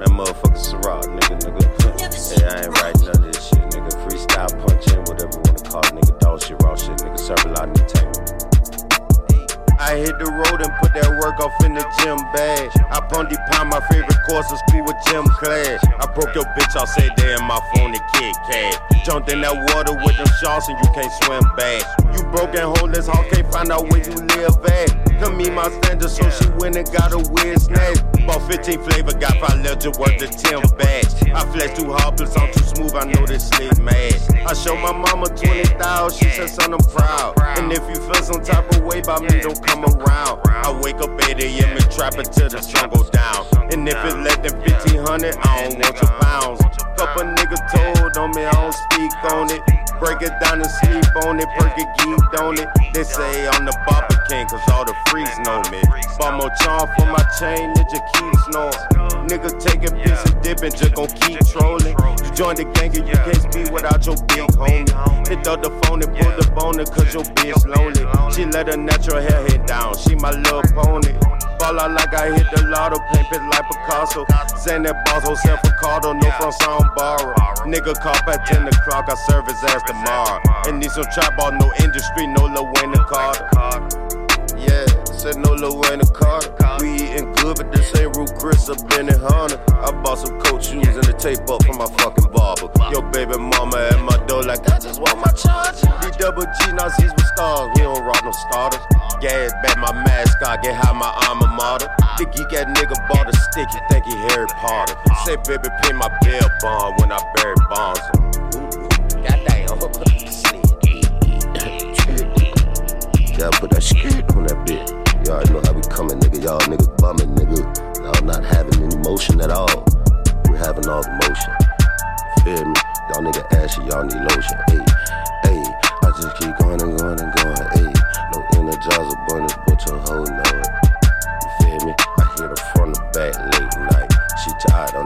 that motherfucker Ciroc, nigga, nigga. hey, I ain't writing none of this shit, nigga. Freestyle, punch in, whatever you wanna call it, nigga. Dog shit, raw shit, nigga. Serve a lot of entertainment. I hit the road and put that work off in the gym bag. I pondy pound my favorite course is school with gym class. I broke your bitch, I'll say they in my phone and kid cat. Jumped in that water with them sharks and you can't swim back. You broke and homeless, how can't find out where you live at. Come meet my standard, so she went and got a weird snack. Bought 15 flavor, got 5 legend worth of 10 bags. I flex too hard, plus I'm too smooth, I know this slick mad. I show my mama 20,000, she said, son, I'm proud. And if you feel some type of way about me, don't come around. I wake up 8 a.m. and trap until the sun go down. And if it's less than 1500, I don't want your pounds. Couple niggas told on me, I don't speak on it. Break it down and sleep on it, perk it, geeked on it. They say I'm the Bopper King, cause all the freaks know me. Bought more charm for my chain, it just keep snoring. Nigga take a piece of dip and just gon' keep trolling. Join the gang and you can't speak without your big homie. Hit up the phone and pull the boner cause your bitch lonely. She let her natural hair hang down, she my little pony. Fall out like I hit the lotto, paint it like Picasso. Saying that boss San Ricardo, no from sound borrow. Nigga cop at 10 o'clock, I serve his ass tomorrow. And need some trap ball, no industry, no Lil Wayne Carter. Yeah, said no Lil Wayne Carter. We eating good, but this ain't Ruth Chris up in Hunter. I bought some coat shoes and a tape up from my fucking barber. Yo, baby mama at my door, like, I just want my charge. D double G, Nazis with stars, we don't rock no starters. Gas back my mascot, get high my alma mater. The geek that nigga bought a stick, he think he Harry Potter. Say, baby, pay my bail bond when I bury bonds. Goddamn. Y'all put that shit on that bitch. Y'all know how we coming, nigga. Y'all niggas dog. We having all the motion. Feel me? Y'all nigga ashy, y'all need lotion. Ayy, ayy, I just keep going and going and going. Ayy, no energizer bunny, but your hoe know it. You feel me? I hit her from the back late night. She tired on